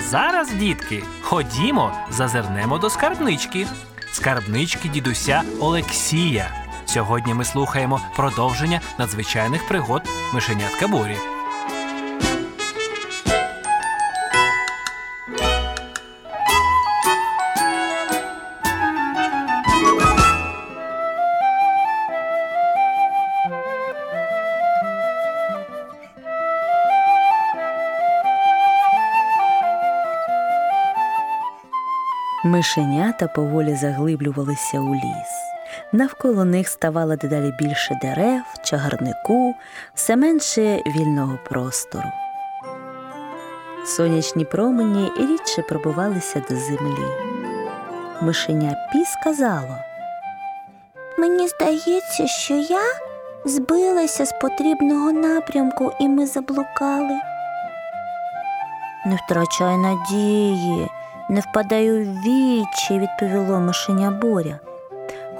зараз, дітки, ходімо, зазирнемо до скарбнички. Скарбнички дідуся Олексія. Сьогодні ми слухаємо продовження надзвичайних пригод мишенятка Борі. Мишенята поволі заглиблювалися у ліс. Навколо них ставало дедалі більше дерев, чагарнику, все менше вільного простору. Сонячні промені рідше пробивалися до землі. Мишеня Пі сказало Мені здається, що я збилася з потрібного напрямку, і ми заблукали. Не втрачай надії, не впадай у вічі, відповіло мишеня Боря.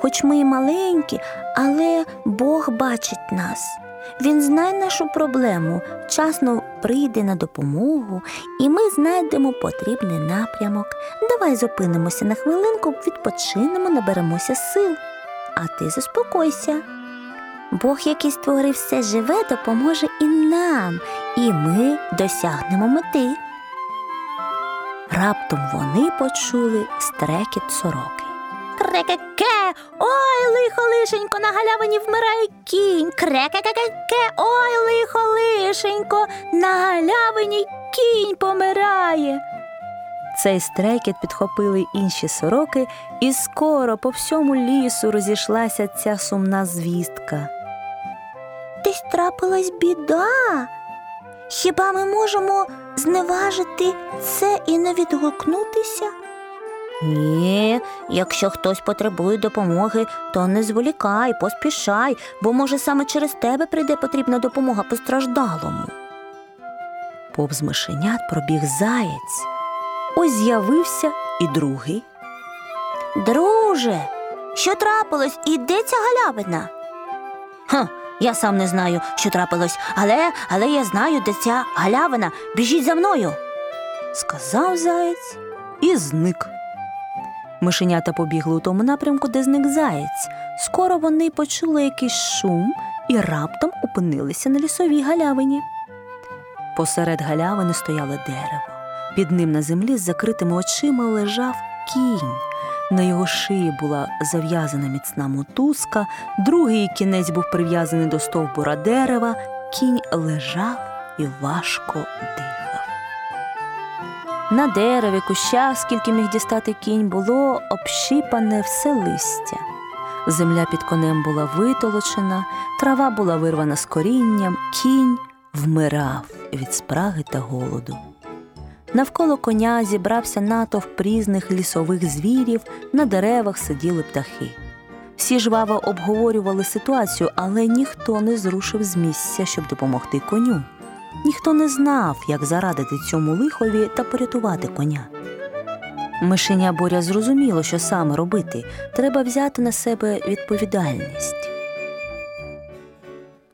Хоч ми і маленькі, але Бог бачить нас. Він знає нашу проблему, вчасно прийде на допомогу, і ми знайдемо потрібний напрямок. Давай зупинимося на хвилинку, відпочинемо, наберемося сил. А ти заспокойся. Бог, який створив все живе, допоможе і нам, і ми досягнемо мети. Раптом вони почули стрекіт сороки. Крекеке, ой, лихо лишенько, на галявині вмирає кінь. Крекекеке, ой, лихо лишенько, на галявині кінь помирає. Цей стрекіт підхопили інші сороки, і скоро по всьому лісу розійшлася ця сумна звістка. Десь трапилась біда. Хіба ми можемо зневажити це і не відгукнутися? Ні, якщо хтось потребує допомоги, то не зволікай, поспішай, бо, може, саме через тебе прийде потрібна допомога постраждалому. Повз мишенят пробіг заєць. Ось з'явився і другий. Друже, що трапилось і де ця галявина? Ха, я сам не знаю, що трапилось, але, але я знаю, де ця галявина. Біжіть за мною. сказав заєць і зник. Мишенята побігли у тому напрямку, де зник заєць. Скоро вони почули якийсь шум і раптом опинилися на лісовій галявині. Посеред галявини стояло дерево. Під ним на землі з закритими очима лежав кінь. На його шиї була зав'язана міцна мотузка, другий кінець був прив'язаний до стовбура дерева, кінь лежав і важко дихав. На дереві, кущах, скільки міг дістати кінь, було общипане все листя. Земля під конем була витолочена, трава була вирвана з корінням, кінь вмирав від спраги та голоду. Навколо коня зібрався натовп різних лісових звірів, на деревах сиділи птахи. Всі жваво обговорювали ситуацію, але ніхто не зрушив з місця, щоб допомогти коню. Ніхто не знав, як зарадити цьому лихові та порятувати коня. Мишеня Боря зрозуміло, що саме робити. Треба взяти на себе відповідальність.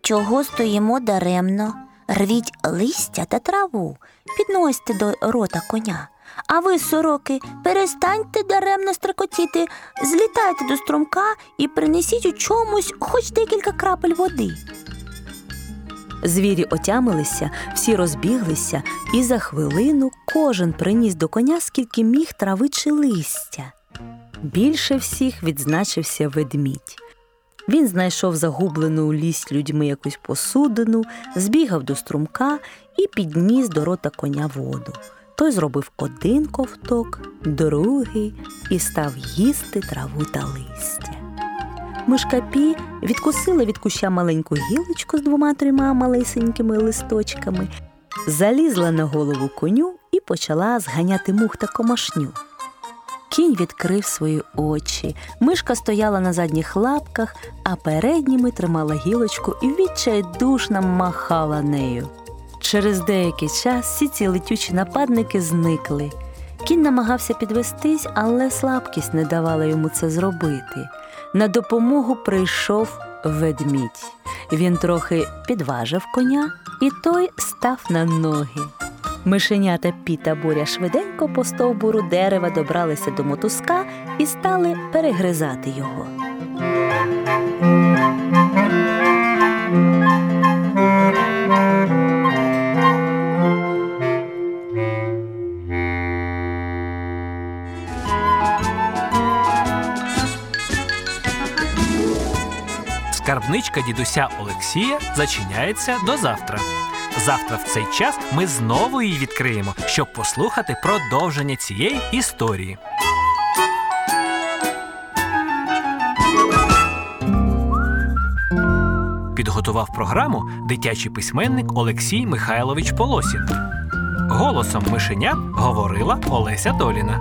Чого стоїмо даремно? Рвіть листя та траву, підносьте до рота коня. А ви, сороки, перестаньте даремно стрекотіти, злітайте до струмка і принесіть у чомусь хоч декілька крапель води. Звірі отямилися, всі розбіглися, і за хвилину кожен приніс до коня скільки міг трави чи листя. Більше всіх відзначився ведмідь. Він знайшов загублену у ліс людьми якусь посудину, збігав до струмка і підніс до рота коня воду. Той зробив один ковток, другий і став їсти траву та листя. Мишка Пі відкусила від куща маленьку гілочку з двома трьома малесенькими листочками, залізла на голову коню і почала зганяти мух та комашню. Кінь відкрив свої очі. Мишка стояла на задніх лапках, а передніми тримала гілочку і відчайдушно махала нею. Через деякий час всі ці летючі нападники зникли. Кінь намагався підвестись, але слабкість не давала йому це зробити. На допомогу прийшов ведмідь. Він трохи підважив коня, і той став на ноги. Мишенята Піт та Буря швиденько по стовбуру дерева добралися до мотузка і стали перегризати його. Скарбничка дідуся Олексія зачиняється до завтра. Завтра в цей час ми знову її відкриємо, щоб послухати продовження цієї історії. Підготував програму дитячий письменник Олексій Михайлович Полосін. Голосом мишеня говорила Олеся Доліна.